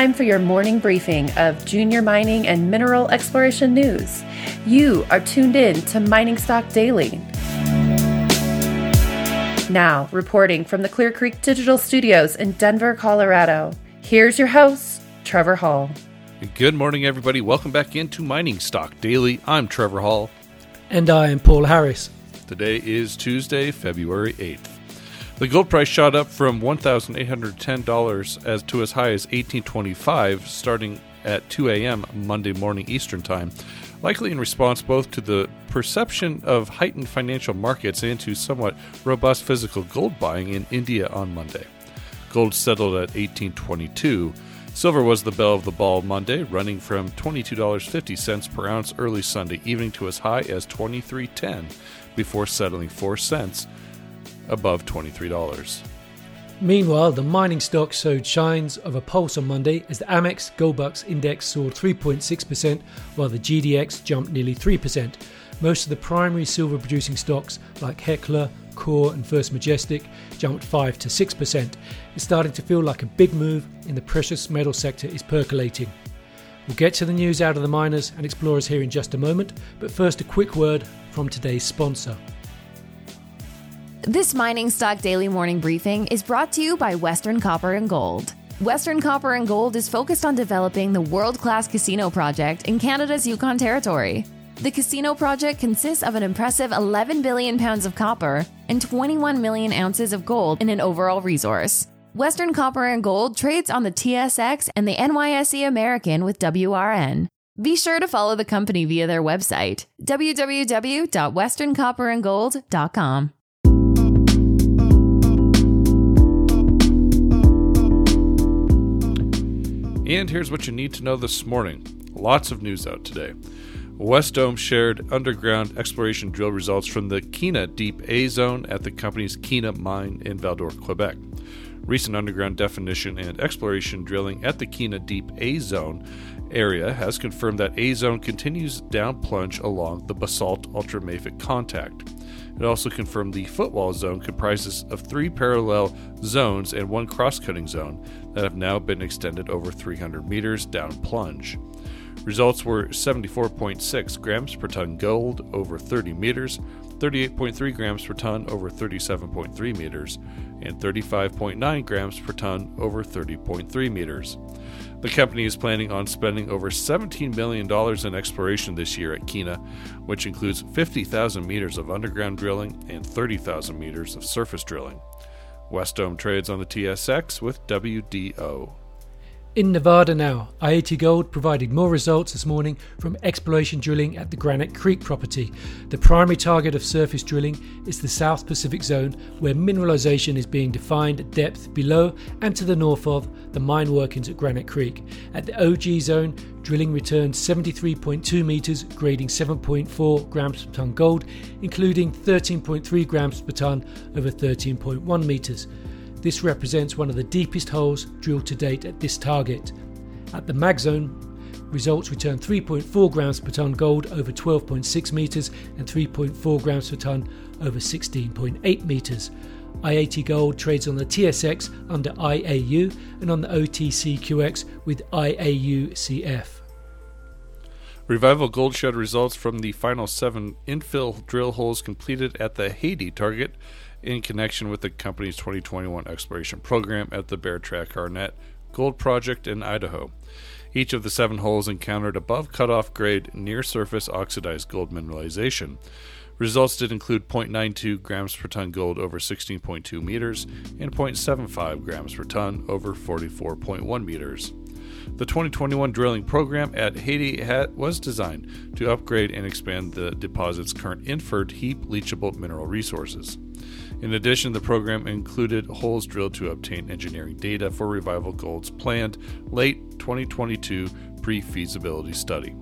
time for your morning briefing of junior mining and mineral exploration news. You are tuned in to Mining Stock Daily. Now, reporting from the Clear Creek Digital Studios in Denver, Colorado, here's your host, Trevor Hall. Good morning, everybody. Welcome back into Mining Stock Daily. I'm Trevor Hall. And I am Paul Harris. Today is Tuesday, February 8th. The gold price shot up from $1,810 as to as high as 1825 starting at 2 a.m. Monday morning Eastern Time, likely in response both to the perception of heightened financial markets and to somewhat robust physical gold buying in India on Monday. Gold settled at 1822. Silver was the belle of the ball Monday, running from $22.50 per ounce early Sunday evening to as high as 23.10 before settling 4 cents above $23. Meanwhile, the mining stock showed signs of a pulse on Monday as the Amex Gold Bugs index soared 3.6%, while the GDX jumped nearly 3%. Most of the primary silver producing stocks like Hecla, Coeur, and First Majestic jumped 5 to 6%. It's starting to feel like a big move in the precious metal sector is percolating. We'll get to the news out of the miners and explorers here in just a moment, but first a quick word from today's sponsor. This Mining Stock Daily Morning Briefing is brought to you by Western Copper and Gold. Western Copper and Gold is focused on developing the world class casino project in Canada's Yukon Territory. The casino project consists of an impressive 11 billion pounds of copper and 21 million ounces of gold in an overall resource. Western Copper and Gold trades on the TSX and the NYSE American with WRN. Be sure to follow the company via their website, www.westerncopperandgold.com. And here's what you need to know this morning. Lots of news out today. Wesdome shared underground exploration drill results from the Kiena Deep A zone at the company's Kiena mine in Val-d'Or, Quebec. Recent underground definition and exploration drilling at the Kiena Deep A zone area has confirmed that A zone continues down plunge along the basalt ultramafic contact. It also confirmed the footwall zone comprises of three parallel zones and one cross-cutting zone that have now been extended over 300 meters down plunge. Results were 74.6 grams per ton gold over 30 meters, 38.3 grams per ton over 37.3 meters, and 35.9 grams per ton over 30.3 meters. The company is planning on spending over $17 million in exploration this year at Kiena, which includes 50,000 meters of underground drilling and 30,000 meters of surface drilling. Wesdome trades on the TSX with WDO. In Nevada now, i-80 Gold provided more results this morning from exploration drilling at the Granite Creek property. The primary target of surface drilling is the South Pacific Zone, where mineralization is being defined at depth below and to the north of the mine workings at Granite Creek. At the OG Zone, drilling returned 73.2 meters, grading 7.4 grams per ton gold, including 13.3 grams per ton over 13.1 meters. This represents one of the deepest holes drilled to date at this target. At the mag zone, results return 3.4 grams per tonne gold over 12.6 metres and 3.4 grams per tonne over 16.8 metres. i-80 Gold trades on the TSX under IAU and on the OTCQX with IAUCF. Revival Gold showed results from the final seven infill drill holes completed at the Haidee target in connection with the company's 2021 exploration program at the Beartrack-Arnett Gold Project in Idaho. Each of the seven holes encountered above cutoff grade near surface oxidized gold mineralization. Results did include 0.92 grams per ton gold over 16.2 meters and 0.75 grams per ton over 44.1 meters. The 2021 drilling program at Haidee was designed to upgrade and expand the deposit's current inferred heap leachable mineral resources. In addition, the program included holes drilled to obtain engineering data for Revival Gold's planned late 2022 pre feasibility study.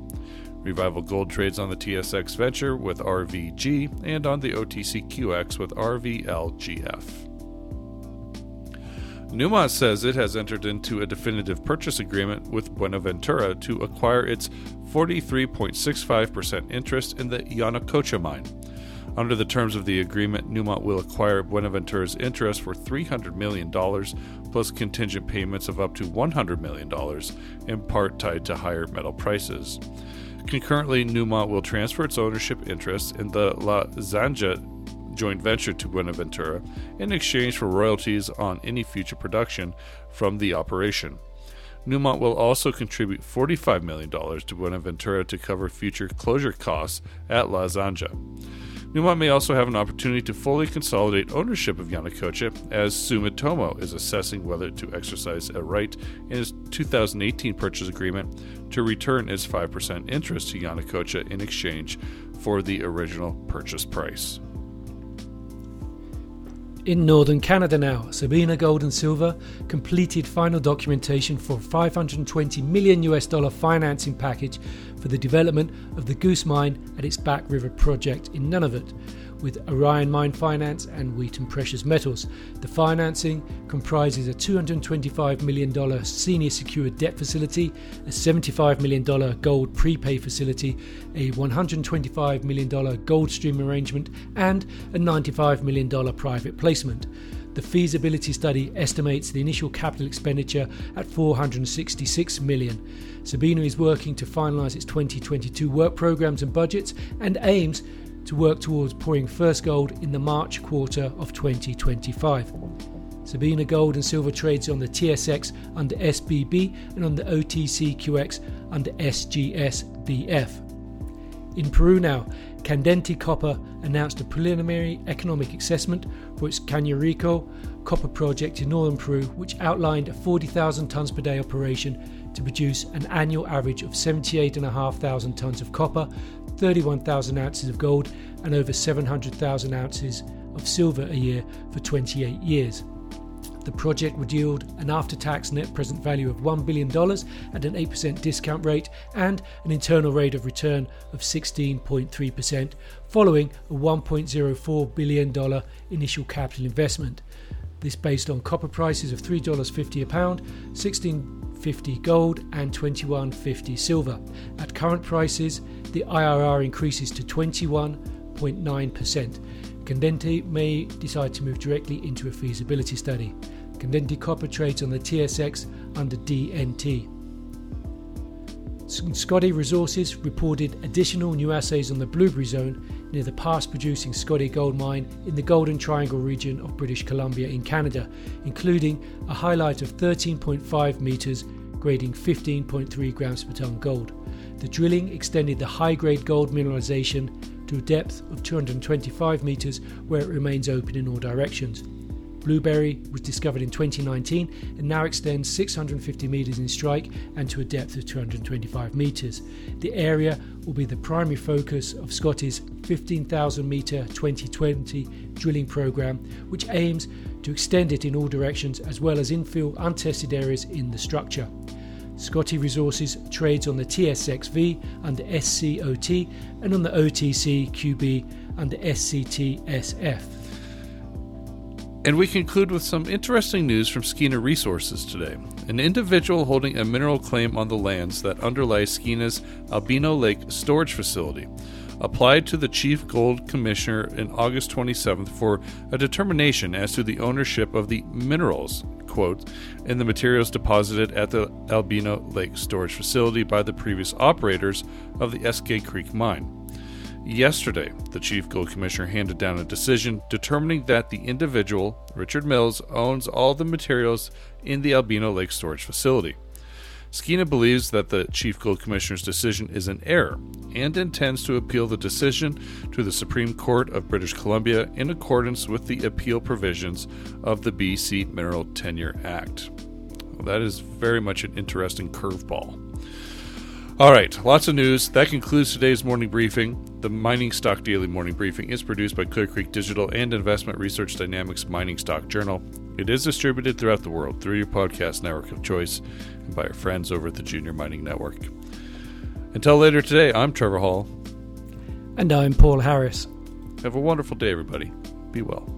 Revival Gold trades on the TSX Venture with RVG and on the OTCQX with RVLGF. Newmont says it has entered into a definitive purchase agreement with Buenaventura to acquire its 43.65% interest in the Yanacocha mine. Under the terms of the agreement, Newmont will acquire Buenaventura's interest for $300 million, plus contingent payments of up to $100 million, in part tied to higher metal prices. Concurrently, Newmont will transfer its ownership interest in the La Zanja joint venture to Buenaventura in exchange for royalties on any future production from the operation. Newmont will also contribute $45 million to Buenaventura to cover future closure costs at La Zanja. Newmont may also have an opportunity to fully consolidate ownership of Yanacocha, as Sumitomo is assessing whether to exercise a right in its 2018 purchase agreement to return its 5% interest to Yanacocha in exchange for the original purchase price. In northern Canada now, Sabina Gold and Silver completed final documentation for 520 million US dollar financing package for the development of the Goose Mine at its Back River project in Nunavut with Orion Mine Finance and Wheaton Precious Metals. The financing comprises a $225 million senior secured debt facility, a $75 million gold prepay facility, a $125 million gold stream arrangement, and a $95 million private placement. The feasibility study estimates the initial capital expenditure at 466 million. Sabina is working to finalise its 2022 work programs and budgets and aims to work towards pouring first gold in the March quarter of 2025. Sabina Gold and Silver trades on the TSX under SBB and on the OTCQX under SGSBF. In Peru now, Candente Copper announced a preliminary economic assessment for its Cañariaco copper project in northern Peru, which outlined a 40,000 tonnes per day operation to produce an annual average of 78,500 tonnes of copper 31,000 ounces of gold and over 700,000 ounces of silver a year for 28 years. The project would yield an after tax net present value of $1 billion at an 8% discount rate and an internal rate of return of 16.3%, following a $1.04 billion initial capital investment. This based on copper prices of $3.50 a pound, 16.50 gold, and 21.50 silver. At current prices, the IRR increases to 21.9%. Candente may decide to move directly into a feasibility study. Candente Copper trades on the TSX under DNT. Scottie Resources reported additional new assays on the Blueberry Zone near the past producing Scottie Gold Mine in the Golden Triangle region of British Columbia in Canada, including a highlight of 13.5 metres grading 15.3 grams per tonne gold. The drilling extended the high grade gold mineralisation to a depth of 225 metres where it remains open in all directions. Blueberry was discovered in 2019 and now extends 650 metres in strike and to a depth of 225 metres. The area will be the primary focus of Scottie's 15,000 metre 2020 drilling programme, which aims to extend it in all directions as well as infill untested areas in the structure. Scottie Resources trades on the TSXV under SCOT and on the OTC QB under SCTSF. And we conclude with some interesting news from Skeena Resources today. An individual holding a mineral claim on the lands that underlie Skeena's Albino Lake storage facility applied to the Chief Gold Commissioner in August 27th for a determination as to the ownership of the minerals, quote, in the materials deposited at the Albino Lake storage facility by the previous operators of the Eskay Creek mine. Yesterday, the Chief Gold Commissioner handed down a decision determining that the individual, Richard Mills, owns all the materials in the Albino Lake storage facility. Skeena believes that the Chief Gold Commissioner's decision is an error and intends to appeal the decision to the Supreme Court of British Columbia in accordance with the appeal provisions of the BC Mineral Tenure Act. Well, that is very much an interesting curveball. All right, lots of news. That concludes today's morning briefing. The Mining Stock Daily Morning Briefing is produced by Clear Creek Digital and Investment Research Dynamics Mining Stock Journal. It is distributed throughout the world through your podcast network of choice and by our friends over at the Junior Mining Network. Until later today, I'm Trevor Hall. And I'm Paul Harris. Have a wonderful day, everybody. Be well.